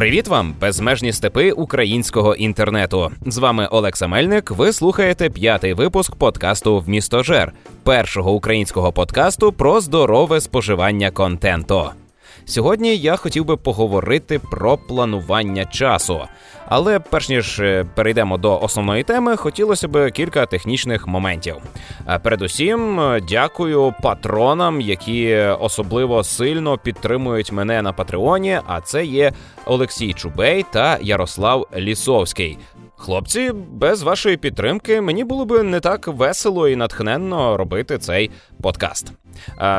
Привіт вам, безмежні степи українського інтернету. З вами Олекса Мельник. Ви слухаєте п'ятий випуск подкасту в місто Жер, першого українського подкасту про здорове споживання контенту. Сьогодні я хотів би поговорити про планування часу. Але перш ніж е, перейдемо до основної теми, хотілося б кілька технічних моментів. Е, передусім, е, дякую патронам, які особливо сильно підтримують мене на Патреоні. А це є Олексій Чубей та Ярослав Лісовський. Хлопці, без вашої підтримки мені було би не так весело і натхненно робити цей подкаст.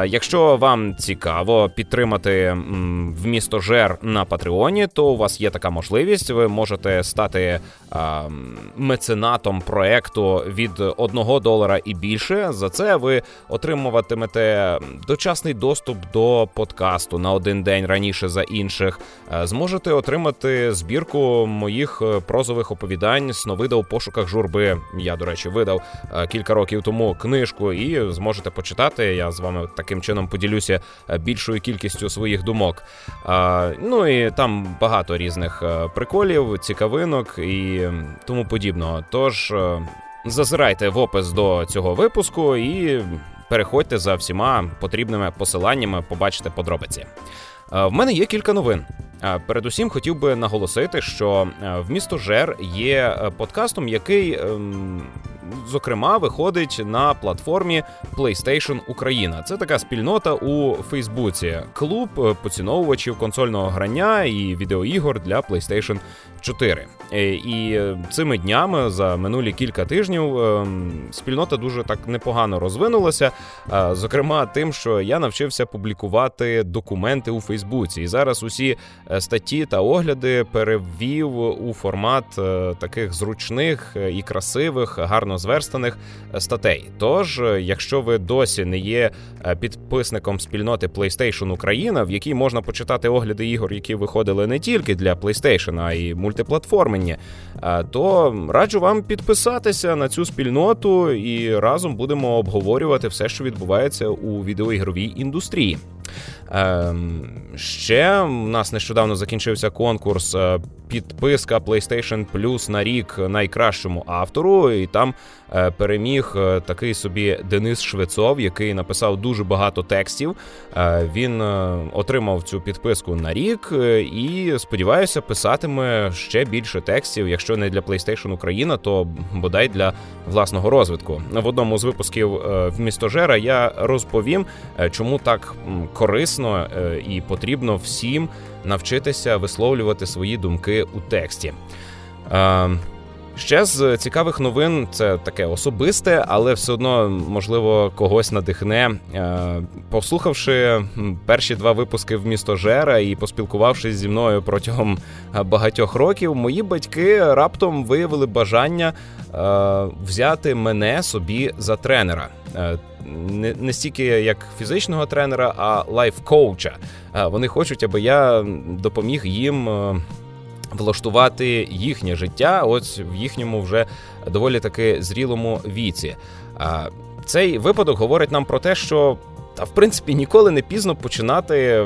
Якщо вам цікаво підтримати вмісто жер на Патреоні, то у вас є така можливість. Ви можете стати меценатом проекту від 1 долара і більше. За це ви отримуватимете дочасний доступ до подкасту на один день раніше за інших. Зможете отримати збірку моїх е, прозових оповідань Сновида у пошуках журби. Я, до речі, видав е, кілька років тому книжку, і зможете почитати. Я вами таким чином поділюся е, більшою кількістю своїх думок. Ну і там багато різних приколів, цікавинок і тому подібного. Тож зазирайте в опис до цього випуску і переходьте за всіма потрібними посиланнями, побачите подробиці. В мене є кілька новин. Передусім хотів би наголосити, що в місто Жер є е, подкастом, який ем, зокрема виходить на платформі PlayStation Україна. Це така спільнота у Фейсбуці, клуб е, поціновувачів консольного грання і відеоігор для PlayStation 4. Е, і цими днями за минулі кілька тижнів ем, спільнота дуже так непогано розвинулася. Зокрема, тим, що я навчився публікувати документи у Фейсбуці, і зараз усі е, статті та огляди перевів у формат таких зручних і красивих, гарно зверстаних статей. Тож, якщо ви досі не є е, підписником спільноти PlayStation Україна, в якій можна почитати огляди ігор, які виходили не тільки для PlayStation, а й мультиплатформені, е, то раджу вам підписатися на цю спільноту і разом будемо обговорювати все, що відбувається у відеоігровій індустрії. Ем, ще у нас нещодавно закінчився конкурс е, підписка PlayStation Plus на рік найкращому автору, і там е, переміг е, такий собі Денис Швецов, який написав дуже багато текстів. Він отримав цю підписку на рік і сподіваюся, писатиме ще більше текстів, якщо не для PlayStation Україна, то бодай для власного розвитку. В одному з випусків в містожера я розповім, чому так корисно е, і потрібно всім навчитися висловлювати свої думки у тексті. Е, ще з цікавих новин це таке особисте, але все одно можливо когось надихне. Е, послухавши перші два випуски в місто Жера і поспілкувавшись зі мною протягом багатьох років, мої батьки раптом виявили бажання взяти мене собі за тренера не не стільки як фізичного тренера, а лайф-коуча. Вони хочуть, аби я допоміг їм. Влаштувати їхнє життя, ось в їхньому вже доволі таки зрілому віці. Цей випадок говорить нам про те, що та в принципі ніколи не пізно починати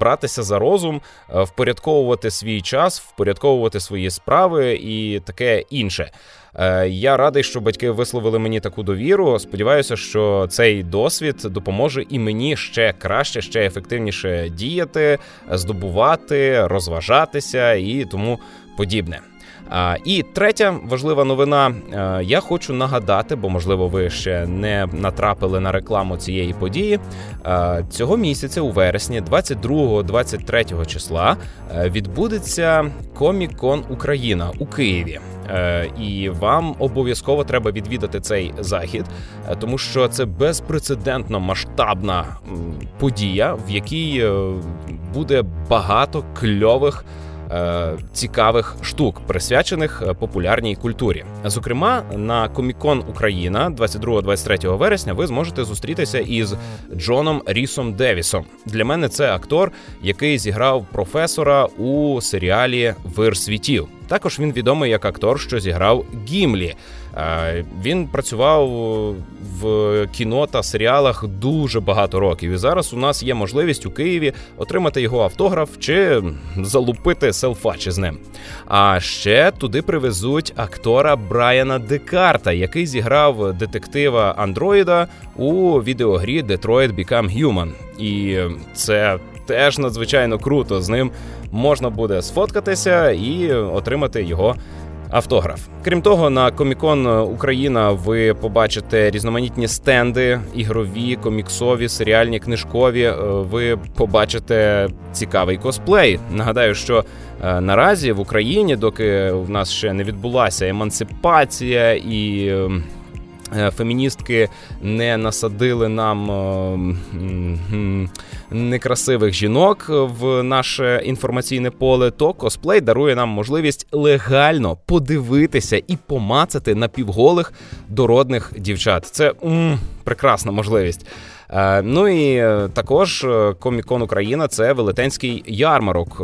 братися за розум, е, впорядковувати свій час, впорядковувати свої справи і таке інше. Е, я радий, що батьки висловили мені таку довіру. Сподіваюся, що цей досвід допоможе і мені ще краще, ще ефективніше діяти, здобувати, розважатися і тому подібне. І третя важлива новина. Я хочу нагадати, бо можливо ви ще не натрапили на рекламу цієї події. Цього місяця, у вересні, 22-23 числа, відбудеться Комік-кон Україна у Києві. І вам обов'язково треба відвідати цей захід, тому що це безпрецедентно масштабна подія, в якій е, буде багато кльових. Е, цікавих штук, присвячених е, популярній культурі. Зокрема, на Комікон Україна 22-23 вересня ви зможете зустрітися із Джоном Рісом Девісом. Для мене це актор, який зіграв професора у серіалі Вир світів. Також він відомий як актор, що зіграв Гімлі Він працював в кіно та серіалах дуже багато років. І зараз у нас є можливість у Києві отримати його автограф чи залупити селфачі з ним. А ще туди привезуть актора Брайана Декарта, який зіграв детектива Андроїда у відеогрі Detroit Become Human. І це теж надзвичайно круто. З ним можна буде сфоткатися і отримати його автограф. Крім того, на Комікон Україна ви побачите різноманітні стенди, ігрові, коміксові, серіальні, книжкові. Е, ви побачите цікавий косплей. Нагадаю, що е, наразі в Україні, доки в нас ще не відбулася емансипація і. Е, феміністки не насадили нам е, некрасивих жінок в наше інформаційне поле, то косплей дарує нам можливість легально подивитися і помацати напівголих дородних дівчат. Це м, прекрасна можливість. Е, ну і е, також е, Комікон Україна це велетенський ярмарок,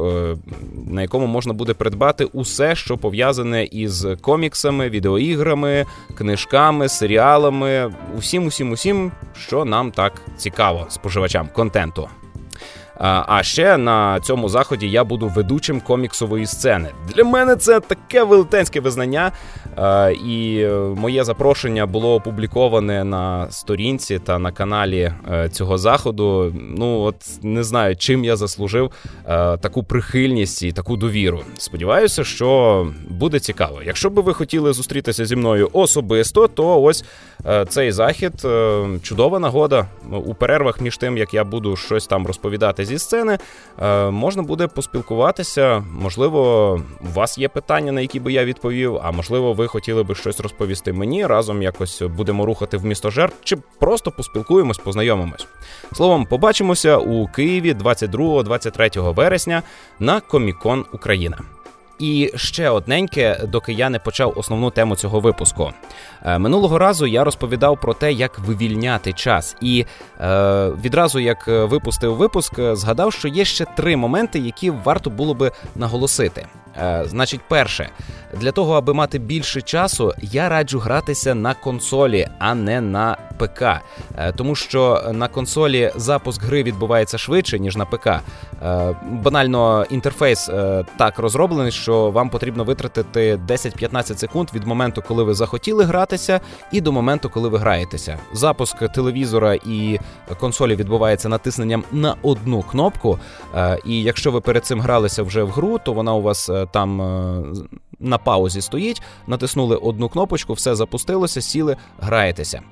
на якому можна буде придбати усе, що пов'язане із коміксами, відеоіграми, книжками, серіалами, усім, усім, усім, що нам так цікаво споживачам контенту. А ще на цьому заході я буду ведучим коміксової сцени. Для мене це таке велетенське визнання, і е, моє запрошення було опубліковане на сторінці та на каналі е, цього заходу. Ну от не знаю, чим я заслужив е, таку прихильність і таку довіру. Сподіваюся, що буде цікаво. Якщо би ви хотіли зустрітися зі мною особисто, то ось цей захід чудова нагода у перервах між тим, як я буду щось там розповідати зі сцени, можна буде поспілкуватися. Можливо, у вас є питання, на які би я відповів, а можливо, ви хотіли би щось розповісти мені. Разом якось будемо рухати в місто жертв, чи просто поспілкуємось, познайомимось. Словом, побачимося у Києві 22-23 вересня на Комікон Україна. І ще одненьке, доки я не почав основну тему цього випуску. Е, минулого разу я розповідав про те, як вивільняти час, і е, відразу як випустив випуск, згадав, що є ще три моменти, які варто було би наголосити. Е, значить, перше, для того, аби мати більше часу, я раджу гратися на консолі, а не на ПК. Е, тому що на консолі запуск гри відбувається швидше, ніж на ПК. Е, банально інтерфейс так розроблений, що вам потрібно витратити 10-15 секунд від моменту, коли ви захотіли гратися, і до моменту, коли ви граєтеся. Запуск телевізора і консолі відбувається натисненням на одну кнопку. І якщо ви перед цим гралися вже в гру, то вона у вас там е, на паузі стоїть, натиснули одну кнопочку, все запустилося, сіли, граєтеся.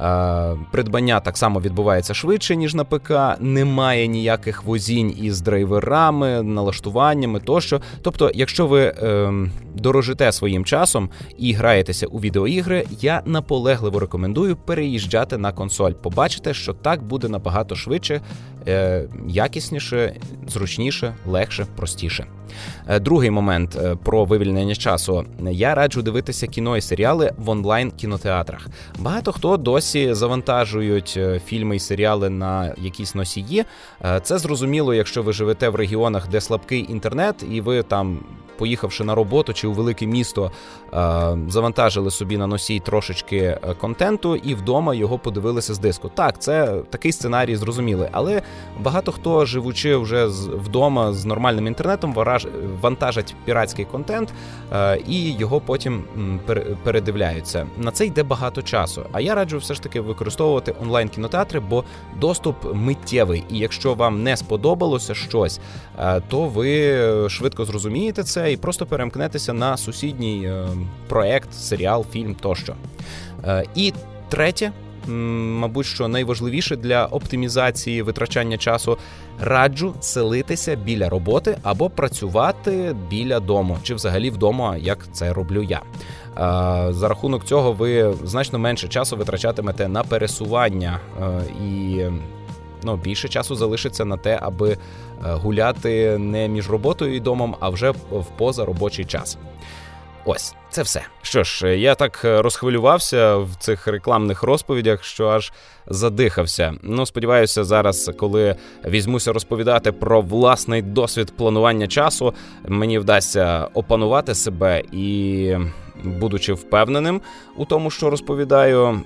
Е, придбання так само відбувається швидше, ніж на ПК, немає ніяких возінь із драйверами, налаштуваннями тощо. Тобто, якщо ви е, дорожите своїм часом і граєтеся у відеоігри, я наполегливо рекомендую переїжджати на консоль. Побачите, що так буде набагато швидше, е, якісніше, зручніше, легше, простіше. Е, другий момент е, про вивільнення часу. Я раджу дивитися кіно і серіали в онлайн кінотеатрах. Багато хто досі завантажують е, фільми і серіали на якісь носії. Це зрозуміло, якщо ви живете в регіонах, де слабкий інтернет, і ви там поїхавши на роботу чи у велике місто, е, завантажили собі на носій трошечки е, контенту і вдома його подивилися з диску. Так, це такий сценарій зрозумілий, але багато хто, живучи вже вдома з нормальним інтернетом, вантажать піратський контент е, і його потім передивляються. На це йде багато часу. А я раджу все ж таки використовувати онлайн кінотеатри, бо доступ миттєвий. І якщо вам не сподобалося щось, то ви швидко зрозумієте це і просто перемкнетеся на сусідній е, проект, серіал, фільм тощо. Е, і третє. Мабуть, що найважливіше для оптимізації витрачання часу раджу селитися біля роботи або працювати біля дому, чи взагалі вдома, як це роблю я. Е, за рахунок цього ви значно менше часу витрачатимете на пересування і ну, більше часу залишиться на те, аби Е, гуляти не між роботою і домом, а вже в позаробочий час. Ось це все. Що ж, я так розхвилювався в цих рекламних розповідях, що аж задихався. Ну, сподіваюся, зараз, коли візьмуся розповідати про власний досвід планування часу, мені вдасться опанувати себе і будучи впевненим у тому, що розповідаю,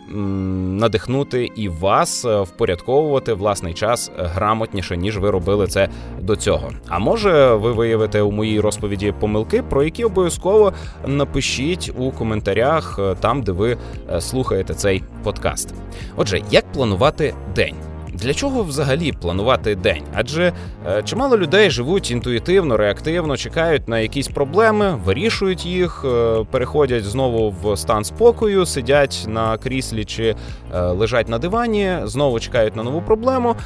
надихнути і вас е, впорядковувати власний час грамотніше, ніж ви робили це до цього. А може, ви виявите у моїй розповіді помилки, про які обов'язково напишіть у коментарях е, там, де ви е, слухаєте цей подкаст. Отже, як планувати день? Для чого взагалі планувати день? Адже е, чимало людей живуть інтуїтивно, реактивно, чекають на якісь проблеми, вирішують їх, е, переходять знову в стан спокою, сидять на кріслі чи е, лежать на дивані, знову чекають на нову проблему.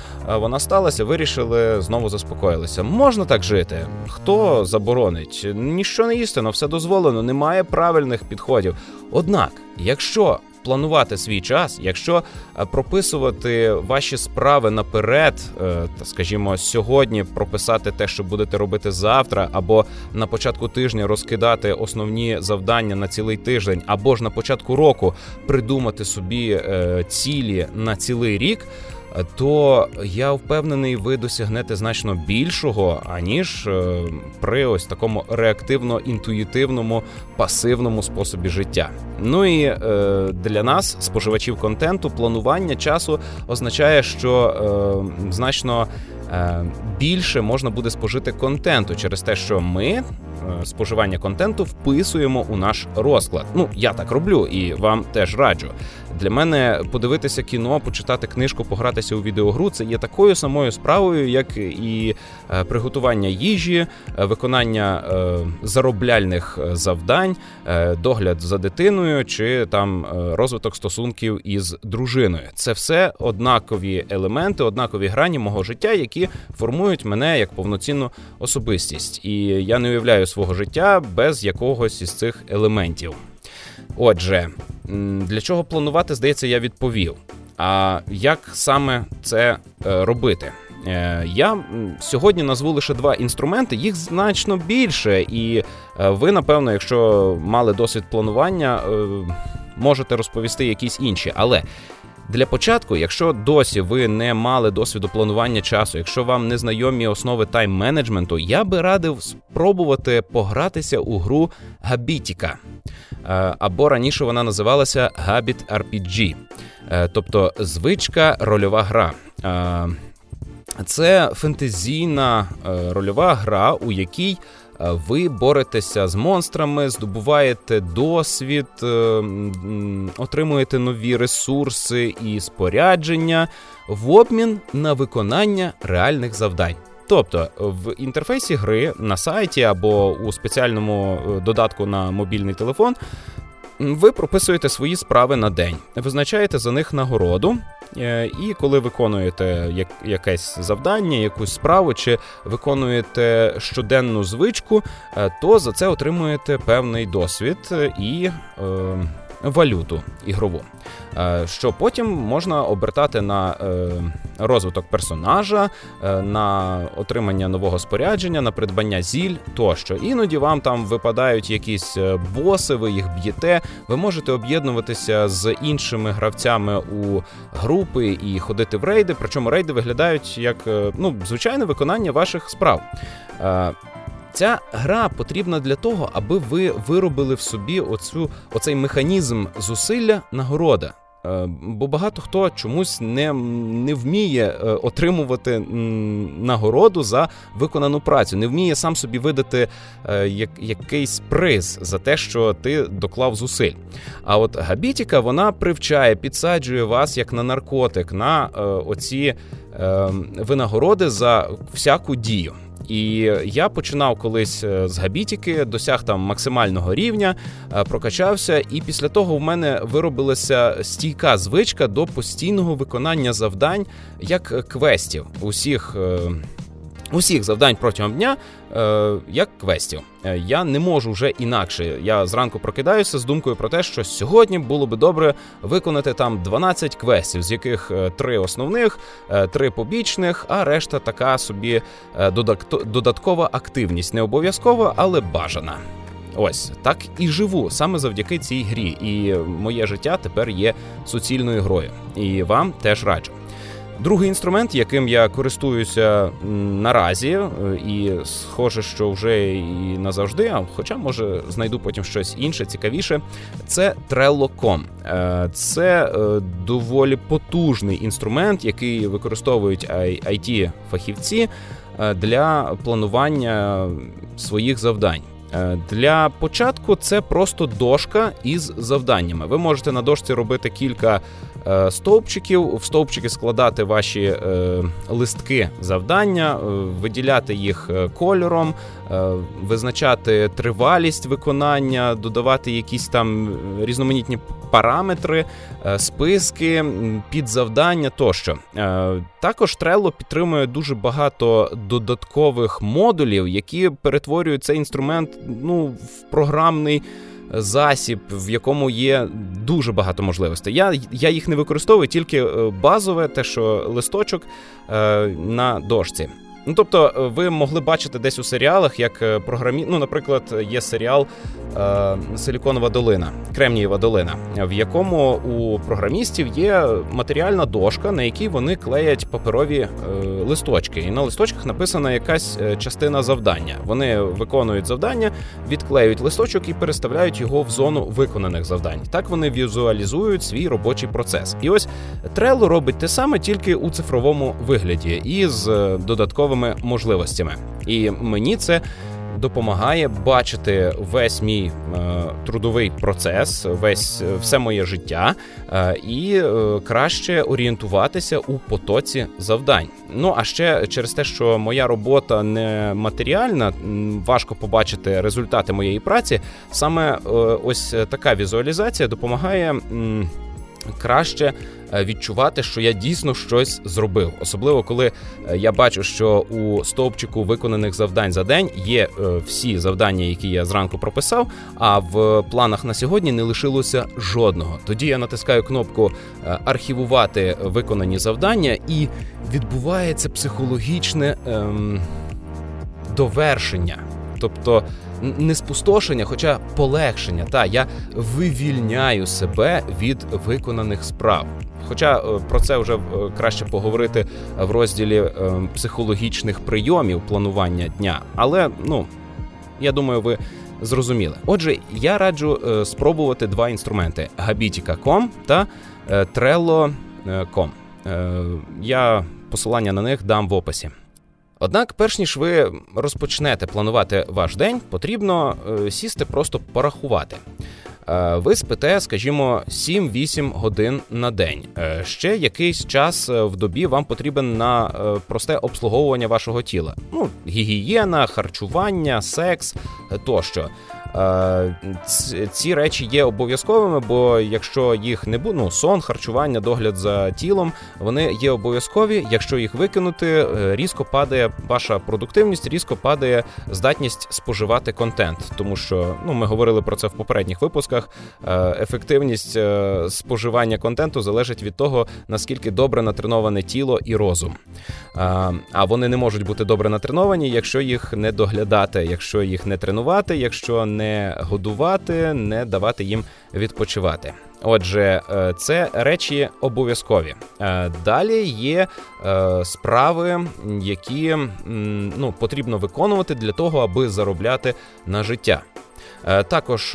Вона сталася, вирішили, знову заспокоїлися. Можна так жити? Хто заборонить? Ніщо не істинно, все дозволено, немає правильних підходів. Однак, якщо планувати свій час, якщо е, прописувати ваші справи наперед, е, скажімо, сьогодні прописати те, що будете робити завтра, або на початку тижня розкидати основні завдання на цілий тиждень, або ж на початку року придумати собі е, цілі на цілий рік то я впевнений, ви досягнете значно більшого, аніж е, при ось такому реактивно-інтуїтивному пасивному способі життя. Ну і е, для нас, споживачів контенту, планування часу означає, що е, значно. Більше можна буде спожити контенту через те, що ми споживання контенту вписуємо у наш розклад. Ну я так роблю і вам теж раджу. Для мене подивитися кіно, почитати книжку, погратися у відеогру це є такою самою справою, як і е, приготування їжі, е, виконання е, заробляльних завдань, догляд за дитиною чи там розвиток стосунків із дружиною. Це все однакові елементи, однакові грані мого життя, які формують мене як повноцінну особистість. І я не уявляю свого життя без якогось із цих елементів. Отже, для чого планувати, здається, я відповів. А як саме це е, робити? Е, я сьогодні назву лише два інструменти, їх значно більше, і е, ви, напевно, якщо мали досвід планування, можете розповісти якісь інші. Але для початку, якщо досі ви не мали досвіду планування часу, якщо вам не знайомі основи тайм-менеджменту, я би радив спробувати погратися у гру Габітіка. Е, або раніше вона називалася Habit RPG, е, тобто звичка рольова гра. Е, це фентезійна рольова гра, у якій ви боретеся з монстрами, здобуваєте досвід, отримуєте нові ресурси і спорядження в обмін на виконання реальних завдань. Тобто в інтерфейсі гри на сайті або у спеціальному е, додатку на мобільний телефон ви прописуєте свої справи на день, визначаєте за них нагороду, е, і коли виконуєте якесь завдання, якусь справу, чи виконуєте щоденну звичку, е, то за це отримуєте певний досвід і валюту ігрову, е, що потім можна обертати на е, розвиток персонажа, е, на отримання нового спорядження, на придбання зіль тощо. Іноді вам там випадають якісь боси, ви їх б'єте. Ви можете об'єднуватися з іншими гравцями у групи і ходити в рейди. Причому рейди виглядають як ну, звичайне виконання ваших справ. Ця гра потрібна для того, аби ви виробили в собі оцю, оцей механізм зусилля нагорода. Е, бо багато хто чомусь не не вміє е, отримувати нагороду за виконану працю, не вміє сам собі видати е, як, якийсь приз за те, що ти доклав зусиль. А от Габітіка вона привчає, підсаджує вас як на наркотик, на оці винагороди за всяку дію. І я починав колись е, з габітіки, досяг там максимального рівня, е, прокачався, і після того в мене виробилася стійка звичка до постійного виконання завдань як квестів усіх. Усіх завдань протягом дня е, як квестів. Е, я не можу вже інакше. Я зранку прокидаюся з думкою про те, що сьогодні було би добре виконати там 12 квестів, з яких е, три основних, е, три побічних, а решта така собі додаткова активність. Не обов'язкова, але бажана. Ось так і живу саме завдяки цій грі. І моє життя тепер є суцільною грою. І вам теж раджу. Другий інструмент, яким я користуюся наразі, е, і схоже, що вже і назавжди, а хоча може знайду потім щось інше, цікавіше, це Trello.com. Е, це е, доволі потужний інструмент, який використовують it фахівці для планування своїх завдань. Для початку це просто дошка із завданнями. Ви можете на дошці робити кілька стовпчиків. В стовпчики складати ваші е, листки завдання, е, виділяти їх кольором, визначати тривалість виконання, додавати якісь там різноманітні параметри, списки під завдання тощо. Також Trello підтримує дуже багато додаткових модулів, які перетворюють цей інструмент ну, в програмний засіб, в якому є дуже багато можливостей. Я я їх не використовую, тільки е, базове, те, що листочок е, на дошці. Ну, тобто, е, ви могли бачити десь у серіалах, як е, програмі... Ну, наприклад, є серіал е, Силіконова долина, Кремнієва долина, в якому у програмістів є матеріальна дошка, на якій вони клеять паперові е, листочки. І на листочках написана якась е, частина завдання. Вони виконують завдання, відклеюють листочок і переставляють його в зону виконаних завдань. Так вони візуалізують свій робочий процес. І ось Trello робить те саме тільки у цифровому вигляді із додатковим новими можливостями. І мені це допомагає бачити весь мій е, трудовий процес, весь все моє життя е, і е, краще орієнтуватися у потоці завдань. Ну а ще через те, що моя робота не матеріальна, важко побачити результати моєї праці. Саме е, ось така візуалізація допомагає. Краще е, відчувати, що я дійсно щось зробив. Особливо коли е, я бачу, що у стовпчику виконаних завдань за день є е, всі завдання, які я зранку прописав. А в планах на сьогодні не лишилося жодного. Тоді я натискаю кнопку архівувати виконані завдання, і відбувається психологічне ем, довершення. Тобто не спустошення, хоча полегшення. Та я вивільняю себе від виконаних справ. Хоча е, про це вже е, краще поговорити в розділі е, психологічних прийомів планування дня. Але ну я думаю, ви зрозуміли. Отже, я раджу спробувати два інструменти: Habitica.com та Trello.com. Я посилання на них дам в описі. Однак, перш ніж ви розпочнете планувати ваш день, потрібно е, сісти, просто порахувати. Е, ви спите, скажімо, 7-8 годин на день. Е, ще якийсь час в добі вам потрібен на просте обслуговування вашого тіла. Ну, гігієна, харчування, секс тощо. Е, ці речі є обов'язковими, бо якщо їх не буде, ну, сон, харчування, догляд за тілом, вони є обов'язкові. Якщо їх викинути, е, різко падає ваша продуктивність, різко падає здатність споживати контент, тому що ну ми говорили про це в попередніх випусках. Е, ефективність споживання контенту залежить від того, наскільки добре натреноване тіло і розум. А вони не можуть бути добре натреновані, якщо їх не доглядати, якщо їх не тренувати, якщо не годувати, не давати їм відпочивати. Отже, е, це речі обов'язкові. Е, далі є е, справи, які ну, потрібно виконувати для того, аби заробляти на життя. Також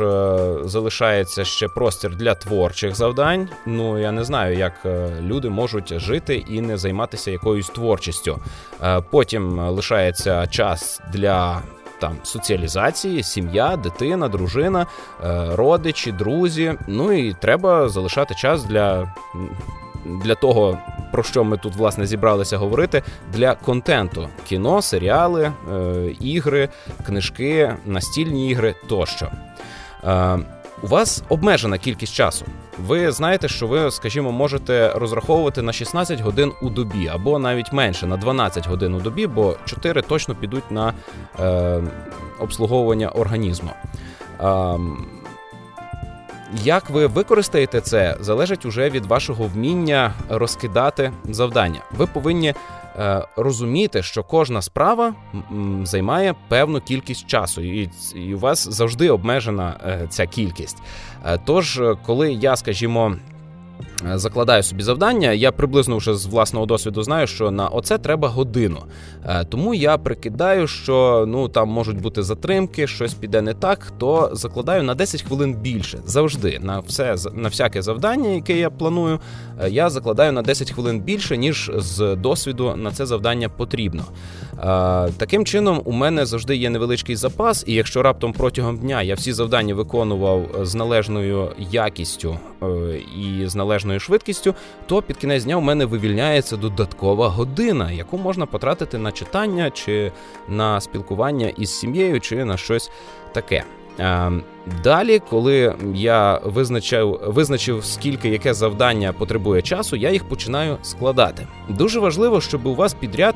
залишається ще простір для творчих завдань. Ну я не знаю, як люди можуть жити і не займатися якоюсь творчістю. Потім лишається час для там соціалізації, сім'я, дитина, дружина, е, родичі, друзі. Ну і треба залишати час для. Для того, про що ми тут власне зібралися говорити, для контенту: кіно, серіали, е, ігри, книжки, настільні ігри тощо. Е, у вас обмежена кількість часу. Ви знаєте, що ви, скажімо, можете розраховувати на 16 годин у добі, або навіть менше на 12 годин у добі, бо 4 точно підуть на е, обслуговування організму. Е, як ви використаєте це, залежить уже від вашого вміння розкидати завдання. Ви повинні Е, розуміти, що кожна справа займає певну кількість часу, і, і у вас завжди обмежена е, ця кількість. Е, тож, коли я, скажімо, Е, закладаю собі завдання. Я приблизно вже з власного досвіду знаю, що на оце треба годину. Е, тому я прикидаю, що ну там можуть бути затримки, щось піде не так, то закладаю на 10 хвилин більше. Завжди на все на всяке завдання, яке я планую, е, я закладаю на 10 хвилин більше, ніж з досвіду на це завдання потрібно. Таким чином, у мене завжди є невеличкий запас, і якщо раптом протягом дня я всі завдання виконував з належною якістю і з належною належною швидкістю, то під кінець дня у мене вивільняється додаткова година, яку можна потратити на читання чи на спілкування із сім'єю, чи на щось таке. Далі, коли я визначив, визначив, скільки яке завдання потребує часу, я їх починаю складати. Дуже важливо, щоб у вас підряд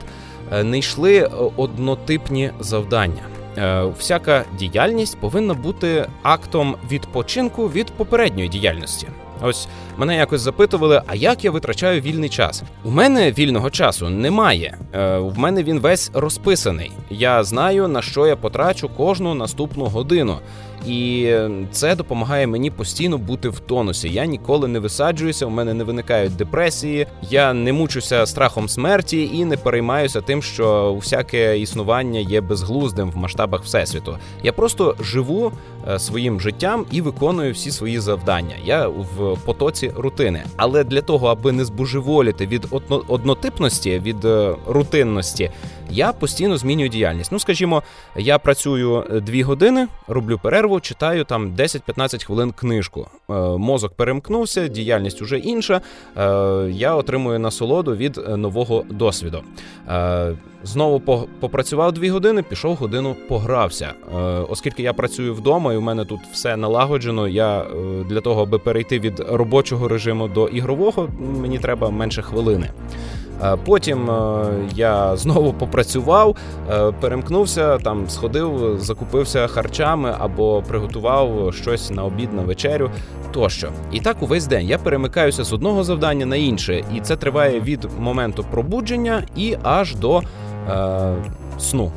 е, не йшли е, однотипні завдання. Е, всяка діяльність повинна бути актом відпочинку від попередньої діяльності. Ось мене якось запитували, а як я витрачаю вільний час? У мене вільного часу немає. Е, В мене він весь розписаний. Я знаю на що я потрачу кожну наступну годину і це допомагає мені постійно бути в тонусі. Я ніколи не висаджуюся, у мене не виникають депресії, я не мучуся страхом смерті і не переймаюся тим, що всяке існування є безглуздим в масштабах всесвіту. Я просто живу е, своїм життям і виконую всі свої завдання. Я в потоці рутини. Але для того, аби не збожеволіти від однотипності, від е, рутинності, я постійно змінюю діяльність. Ну, скажімо, я працюю е, дві години, роблю перерву, читаю там 10-15 хвилин книжку. Е, мозок перемкнувся, діяльність уже інша. Е, я отримую насолоду від нового досвіду. Знову попрацював дві години, пішов годину, погрався. Оскільки я працюю вдома, і у мене тут все налагоджено. Я для того, аби перейти від робочого режиму до ігрового, мені треба менше хвилини. Е, потім е, я знову попрацював, е, перемкнувся, там сходив, закупився харчами або приготував щось на обід, на вечерю тощо. І так увесь день я перемикаюся з одного завдання на інше, і це триває від моменту пробудження і аж до е, сну.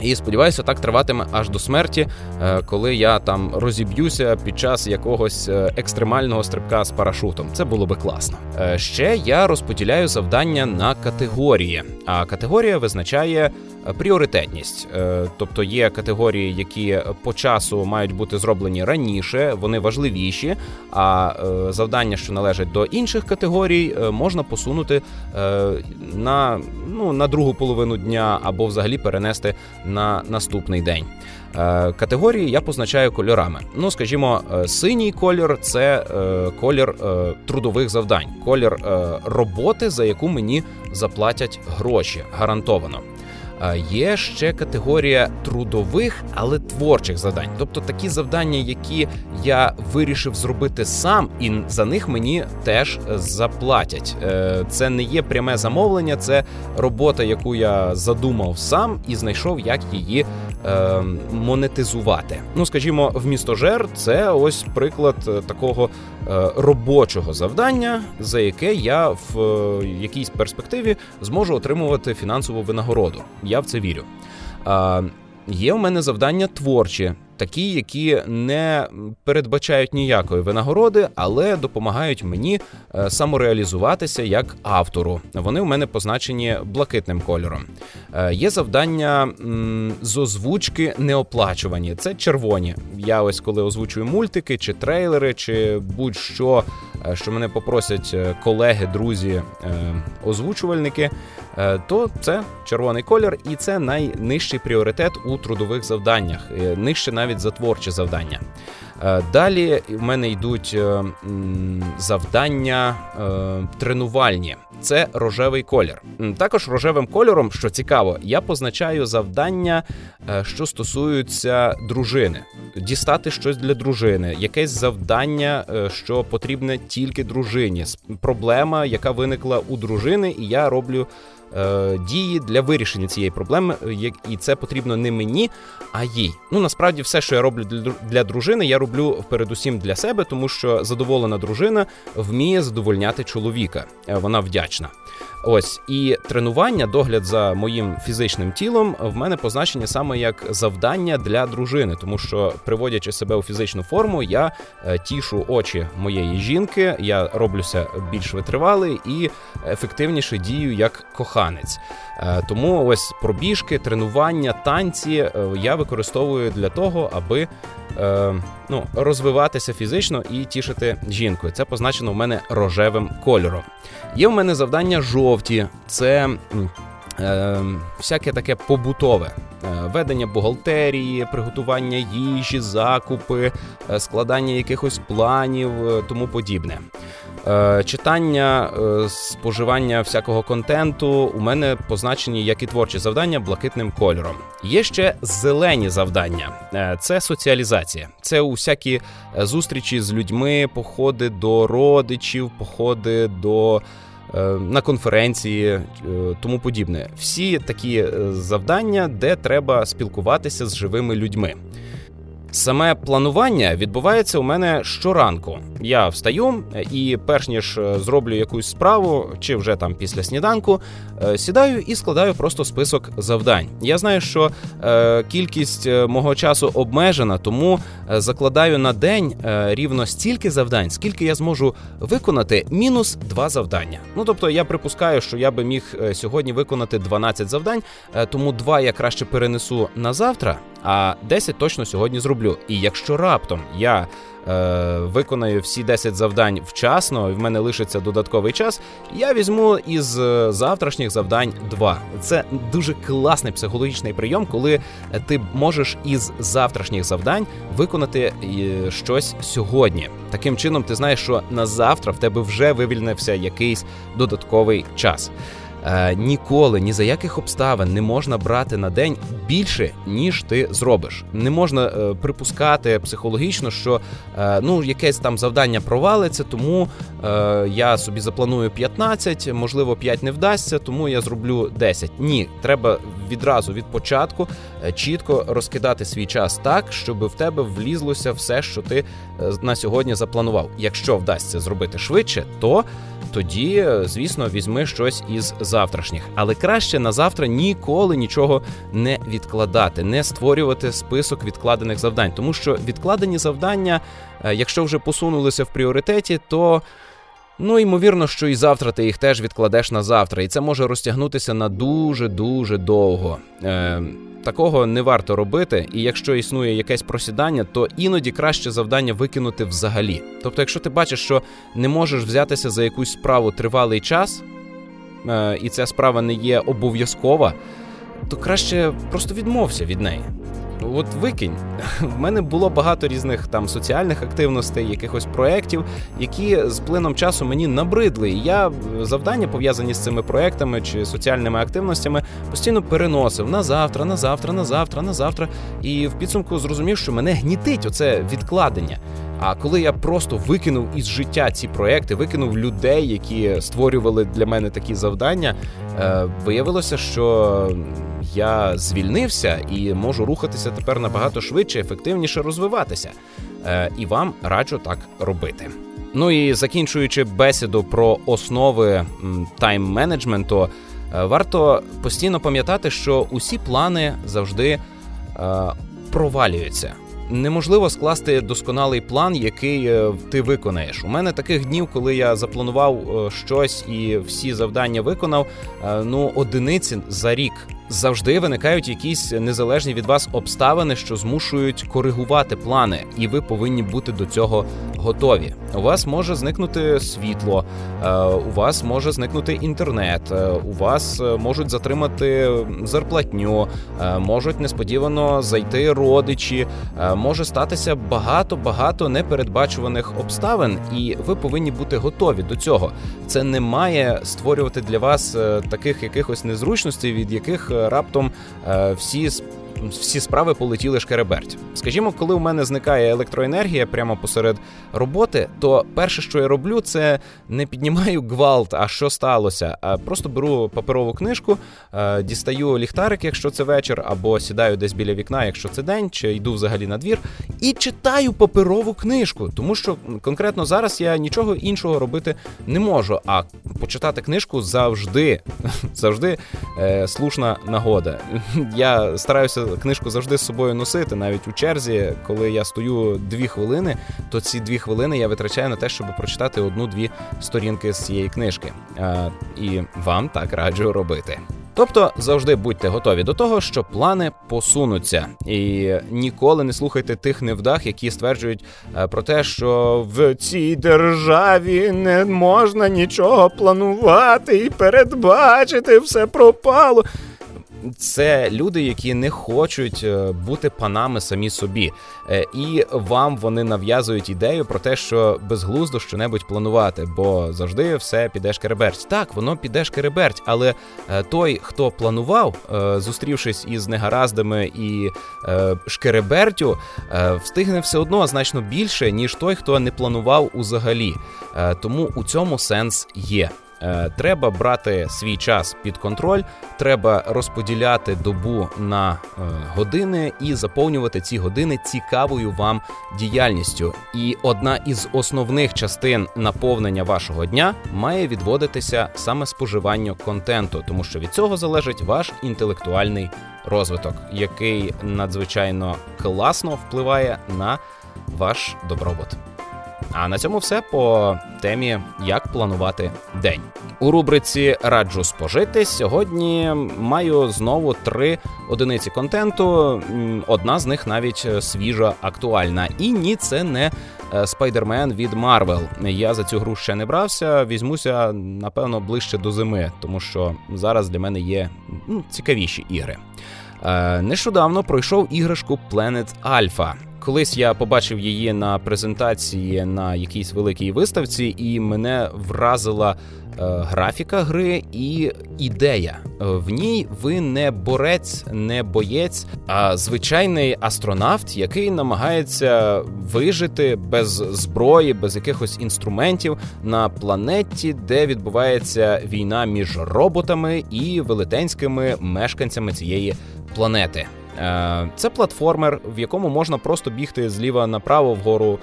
І сподіваюся, так триватиме аж до смерті, е, коли я там розіб'юся під час якогось е, екстремального стрибка з парашутом. Це було би класно. Е, ще я розподіляю завдання на категорії, а категорія визначає пріоритетність, тобто є категорії, які по часу мають бути зроблені раніше, вони важливіші. А завдання, що належать до інших категорій, можна посунути на ну на другу половину дня або взагалі перенести на наступний день. Е, категорії я позначаю кольорами. Ну, скажімо, е, синій колір це е, колір трудових завдань, колір роботи, за яку мені заплатять гроші гарантовано. Є ще категорія трудових, але творчих завдань, тобто такі завдання, які я вирішив зробити сам, і за них мені теж заплатять. Е, це не є пряме замовлення, це робота, яку я задумав сам і знайшов, як її е, монетизувати. Ну, скажімо, в місто Жер це ось приклад е, такого робочого завдання, за яке я в якійсь перспективі зможу отримувати фінансову винагороду я в це вірю. А, Є у мене завдання творчі, такі, які не передбачають ніякої винагороди, але допомагають мені е, самореалізуватися як автору. Вони у мене позначені блакитним кольором. Е, є завдання з озвучки неоплачувані. Це червоні. Я ось коли озвучую мультики, чи трейлери, чи будь-що, е, що мене попросять колеги, друзі, озвучувальники. То це червоний колір, і це найнижчий пріоритет у трудових завданнях, нижче навіть за творчі завдання. Е, далі в мене йдуть е, завдання е, тренувальні. Це рожевий колір. Також рожевим кольором, що цікаво, я позначаю завдання, що стосуються дружини, дістати щось для дружини, якесь завдання, що потрібне тільки дружині. Проблема, яка виникла у дружини, і я роблю е, дії для вирішення цієї проблеми, і це потрібно не мені, а їй. Ну насправді, все, що я роблю для, для дружини, я роблю передусім для себе, тому що задоволена дружина вміє задовольняти чоловіка. Е, вона вдячна. Ось і тренування, догляд за моїм фізичним тілом в мене позначені саме як завдання для дружини, тому що приводячи себе у фізичну форму, я е, тішу очі моєї жінки, я роблюся більш витривалий і ефективніше дію як коханець. Е, тому ось пробіжки, тренування, танці е, я використовую для того, аби ну, розвиватися фізично і тішити жінкою. Це позначено в мене рожевим кольором. Є в мене завдання жовті, це е, всяке таке побутове. Е, ведення бухгалтерії, приготування їжі, закупи, е, складання якихось планів, е, тому подібне. Читання, споживання всякого контенту у мене позначені як і творчі завдання блакитним кольором. Є ще зелені завдання, це соціалізація. Це усякі зустрічі з людьми, походи до родичів, походи до на конференції, е, тому подібне. Всі такі е, завдання, де треба спілкуватися з живими людьми. Саме планування відбувається у мене щоранку. Я встаю і, перш ніж е, зроблю якусь справу, чи вже там після сніданку, е, сідаю і складаю просто список завдань. Я знаю, що е, кількість мого часу обмежена, тому закладаю на день рівно стільки завдань, скільки я зможу виконати, мінус два завдання. Ну тобто я припускаю, що я би міг сьогодні виконати 12 завдань, тому два я краще перенесу на завтра, а 10 точно сьогодні зроблю. І якщо раптом я е, виконаю всі 10 завдань вчасно, і в мене лишиться додатковий час, я візьму із е, завтрашніх завдань 2. Це дуже класний психологічний прийом, коли ти можеш із завтрашніх завдань виконати е, щось сьогодні. Таким чином, ти знаєш, що на завтра в тебе вже вивільнився якийсь додатковий час. Е, ніколи ні за яких обставин не можна брати на день більше, ніж ти зробиш. Не можна е, припускати психологічно, що е, ну якесь там завдання провалиться, тому я собі запланую 15, можливо, 5 не вдасться, тому я зроблю 10. Ні, треба відразу від початку чітко розкидати свій час так, щоб в тебе влізлося все, що ти на сьогодні запланував. Якщо вдасться зробити швидше, то тоді, звісно, візьми щось із завтрашніх. Але краще на завтра ніколи нічого не відкладати, не створювати список відкладених завдань, тому що відкладені завдання, е, якщо вже посунулися в пріоритеті, то Ну, ймовірно, що і завтра ти їх теж відкладеш на завтра, і це може розтягнутися на дуже дуже довго. Е, Такого не варто робити, і якщо існує якесь просідання, то іноді краще завдання викинути взагалі. Тобто, якщо ти бачиш, що не можеш взятися за якусь справу тривалий час, е, і ця справа не є обов'язкова, то краще просто відмовся від неї. От викинь. В мене було багато різних там соціальних активностей, якихось проєктів, які з плином часу мені набридли. І я завдання пов'язані з цими проектами чи соціальними активностями постійно переносив на завтра, на завтра, на завтра, на завтра. І в підсумку зрозумів, що мене гнітить оце відкладення. А коли я просто викинув із життя ці проекти, викинув людей, які створювали для мене такі завдання, е, виявилося, що я звільнився і можу рухатися тепер набагато швидше, ефективніше розвиватися. Е, і вам раджу так робити. Ну і закінчуючи бесіду про основи тайм-менеджменту, е, варто постійно пам'ятати, що усі плани завжди провалюються неможливо скласти досконалий план, який е, ти виконаєш. У мене таких днів, коли я запланував е, щось і всі завдання виконав. Е, ну одиниці за рік завжди виникають якісь незалежні від вас обставини, що змушують коригувати плани, і ви повинні бути до цього готові. У вас може зникнути світло, е, у вас може зникнути інтернет, е, у вас е, можуть затримати зарплатню, можуть несподівано зайти родичі, може статися багато багато непередбачуваних обставин, і ви повинні бути готові до цього. Це не має створювати для вас таких якихось незручностей, від яких раптом всі всі справи полетіли шкереберть. Скажімо, коли у мене зникає електроенергія прямо посеред роботи, то перше, що я роблю, це не піднімаю гвалт, а що сталося. А просто беру паперову книжку, е, дістаю ліхтарик, якщо це вечір, або сідаю десь біля вікна, якщо це день, чи йду взагалі на двір, і читаю паперову книжку, тому що конкретно зараз я нічого іншого робити не можу. А почитати книжку завжди, завжди е, слушна нагода. Я стараюся книжку завжди з собою носити, навіть у черзі, коли я стою дві хвилини, то ці дві хвилини я витрачаю на те, щоб прочитати одну-дві сторінки з цієї книжки. І вам так раджу робити. Тобто завжди будьте готові до того, що плани посунуться, і ніколи не слухайте тих невдах, які стверджують е, про те, що в цій державі не можна нічого планувати і передбачити все пропало це люди, які не хочуть е, бути панами самі собі, е, і вам вони нав'язують ідею про те, що безглуздо щонебудь планувати, бо завжди все піде шкереберть. Так, воно піде шкереберть, але е, той, хто планував, зустрівшись із негараздами і шкеребертю, встигне все одно значно більше, ніж той, хто не планував узагалі. Тому у цьому сенс є. Е, треба брати свій час під контроль, треба розподіляти добу на е, години і заповнювати ці години цікавою вам діяльністю. І одна із основних частин наповнення вашого дня має відводитися саме споживанню контенту, тому що від цього залежить ваш інтелектуальний розвиток, який надзвичайно класно впливає на ваш добробут. А на цьому все по темі як планувати день. У рубриці Раджу спожити сьогодні маю знову три одиниці контенту. Одна з них навіть свіжа, актуальна. І ні, це не е, Spider-Man від Marvel. Я за цю гру ще не брався. Візьмуся напевно ближче до зими, тому що зараз для мене є ну, цікавіші ігри. Е, нещодавно пройшов іграшку Planet Alpha. Колись я побачив її на презентації на якійсь великій виставці, і мене вразила е, графіка гри і ідея. В ній ви не борець, не боєць, а звичайний астронавт, який намагається вижити без зброї, без якихось інструментів на планеті, де відбувається війна між роботами і велетенськими мешканцями цієї планети. Е, це платформер, в якому можна просто бігти зліва направо вгору.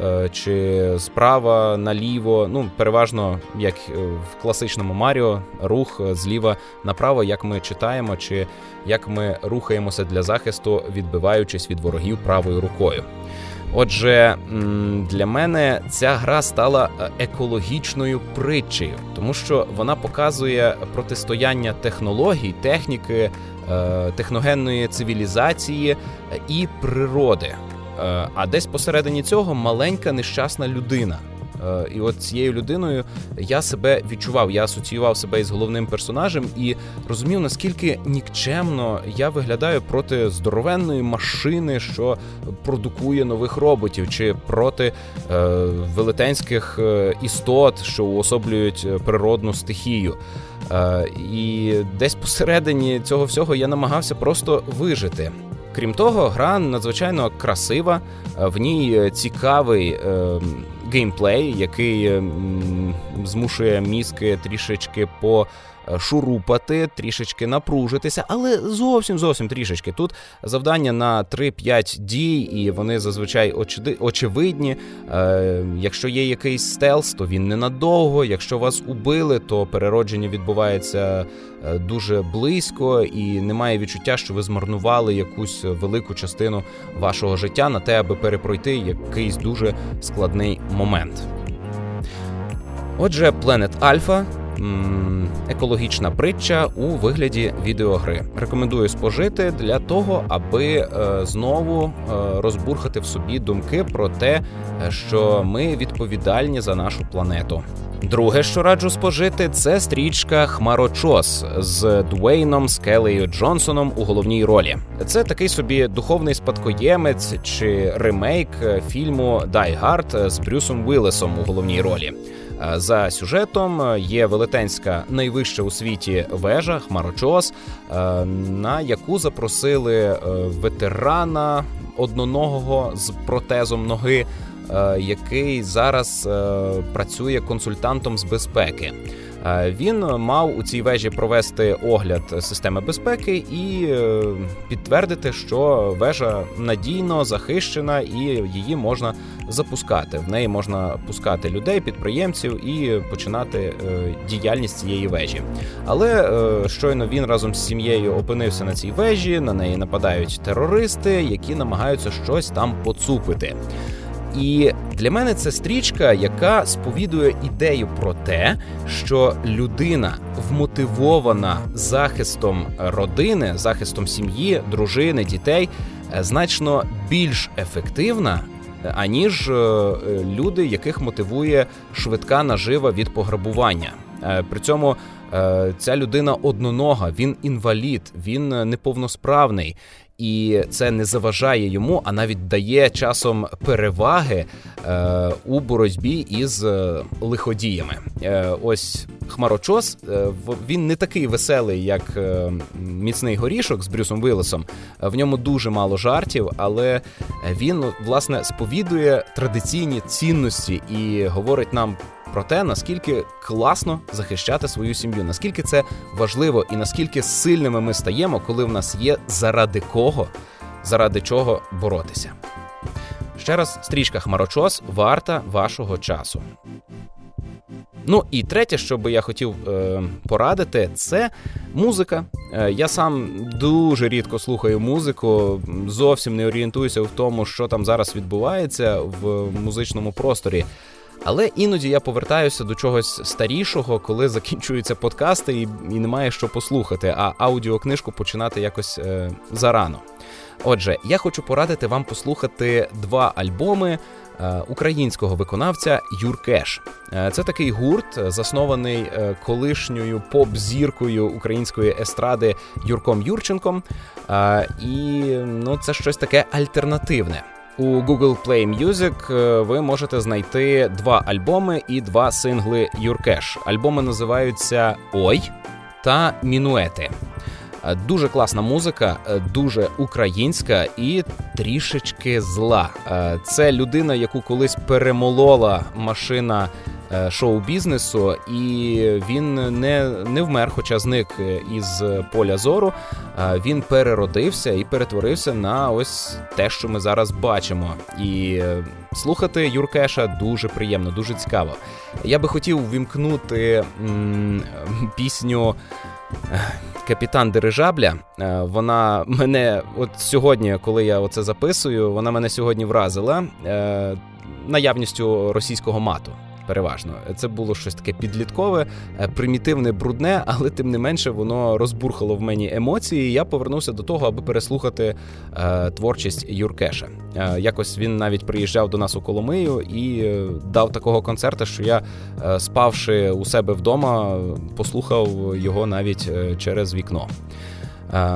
Е, чи справа наліво, ну переважно як в класичному Маріо, рух зліва направо, як ми читаємо, чи як ми рухаємося для захисту, відбиваючись від ворогів правою рукою. Отже, для мене ця гра стала е, екологічною притчею, тому що вона показує протистояння технологій, техніки, Е, техногенної цивілізації і природи. Е, а десь посередині цього маленька нещасна людина. Е, і от цією людиною я себе відчував, я асоціював себе із головним персонажем і розумів, наскільки нікчемно я виглядаю проти здоровенної машини, що продукує нових роботів, чи проти е, велетенських істот, що уособлюють природну стихію. Е, і десь посередині цього всього я намагався просто вижити. Крім того, гра надзвичайно красива, е, в ній цікавий е, геймплей, який змушує мізки трішечки по шурупати, трішечки напружитися, але зовсім зовсім трішечки. Тут завдання на 3-5 дій, і вони зазвичай очевидні. Е, Якщо є якийсь стелс, то він ненадовго. Якщо вас убили, то переродження відбувається е, дуже близько, і немає відчуття, що ви змарнували якусь велику частину вашого життя на те, аби перепройти якийсь дуже складний момент. Отже, Planet Alpha екологічна притча у вигляді відеогри. Рекомендую спожити для того, аби е, знову е, розбурхати в собі думки про те, що ми відповідальні за нашу планету. Друге, що раджу спожити, це стрічка Хмарочос з Дуейном Скелею Джонсоном у головній ролі. Це такий собі духовний спадкоємець чи ремейк фільму «Die Hard» з Брюсом Уіллесом у головній ролі. За сюжетом є велетенська найвища у світі вежа Хмарочос, на яку запросили ветерана одноногого з протезом ноги. Який зараз працює консультантом з безпеки, Е, він мав у цій вежі провести огляд системи безпеки і е, підтвердити, що вежа надійно захищена і її можна запускати. В неї можна пускати людей, підприємців і починати е, діяльність цієї вежі. Але щойно він разом з сім'єю опинився на цій вежі. На неї нападають терористи, які намагаються щось там поцупити. І для мене це стрічка, яка сповідує ідею про те, що людина вмотивована захистом родини, захистом сім'ї, дружини, дітей, е, значно більш ефективна. Аніж е, люди, яких мотивує швидка нажива від пограбування. Е, при цьому ця людина однонога, він інвалід, він неповносправний, і це не заважає йому, а навіть дає часом переваги е, у боротьбі із е, лиходіями. Е, ось Хмарочос е, він не такий веселий, як е, міцний горішок з Брюсом Вилесом. В ньому дуже мало жартів, але він власне сповідує традиційні цінності і говорить нам про те, наскільки класно захищати свою сім'ю, наскільки це важливо і наскільки сильними ми стаємо, коли в нас є заради кого, заради чого боротися. Ще раз, стрічка Хмарочос варта вашого часу. Ну і третє, що би я хотів е, порадити, це музика. Е, я сам дуже рідко слухаю музику, зовсім не орієнтуюся в тому, що там зараз відбувається в музичному просторі. Але іноді я повертаюся до чогось старішого, коли закінчуються подкасти і і немає що послухати, а аудіокнижку починати якось е, зарано. Отже, я хочу порадити вам послухати два альбоми е, українського виконавця Юркеш. Е, це такий гурт, заснований е, колишньою поп-зіркою української естради Юрком Юрченком. І ну, це щось таке альтернативне. У Google Play Music е, ви можете знайти два альбоми і два сингли Юркеш. Альбоми називаються Ой та Мінуети. Е, дуже класна музика, е, дуже українська і трішечки зла. Це людина, яку колись перемолола машина шоу-бізнесу, і він не не вмер, хоча зник із поля зору. Він переродився і перетворився на ось те, що ми зараз бачимо. І е, слухати Юркеша дуже приємно, дуже цікаво. Я би хотів вімкнути м- пісню. Е, Капітан Дирижабля, вона мене от сьогодні, коли я оце записую, вона мене сьогодні вразила е, наявністю російського мату переважно. Це було щось таке підліткове, е, примітивне, брудне, але тим не менше воно розбурхало в мені емоції. і Я повернувся до того, аби переслухати е, творчість Юркеша. Е, якось він навіть приїжджав до нас у Коломию і е, дав такого концерта, що я, е, спавши у себе вдома, послухав його навіть е, через вікно.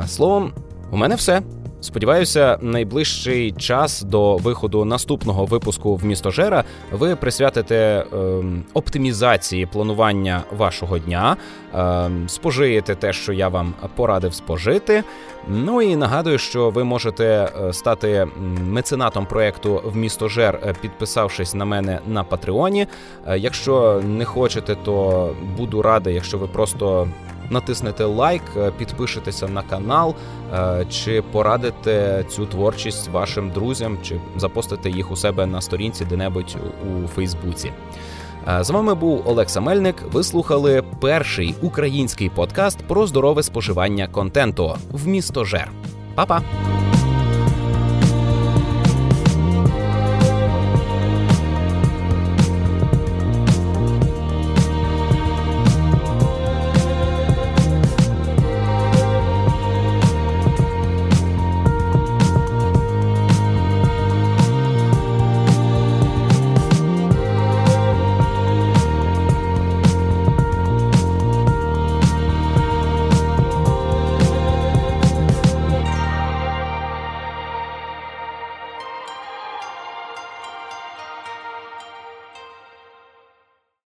Словом, у мене все. Сподіваюся, найближчий час до виходу наступного випуску в місто Жера ви присвятите е, оптимізації планування вашого дня, е, спожиєте те, що я вам порадив спожити. Ну і нагадую, що ви можете е, стати меценатом проекту в місто Жер, е, підписавшись на мене на Патреоні. Е, якщо не хочете, то буду радий, якщо ви просто натиснете лайк, е, підпишетеся на канал, е, чи порадите цю творчість вашим друзям, чи запостите їх у себе на сторінці де-небудь у Фейсбуці. Е, з вами був Олекса Мельник. Ви слухали перший український подкаст про здорове споживання контенту в місто Жер. Па-па!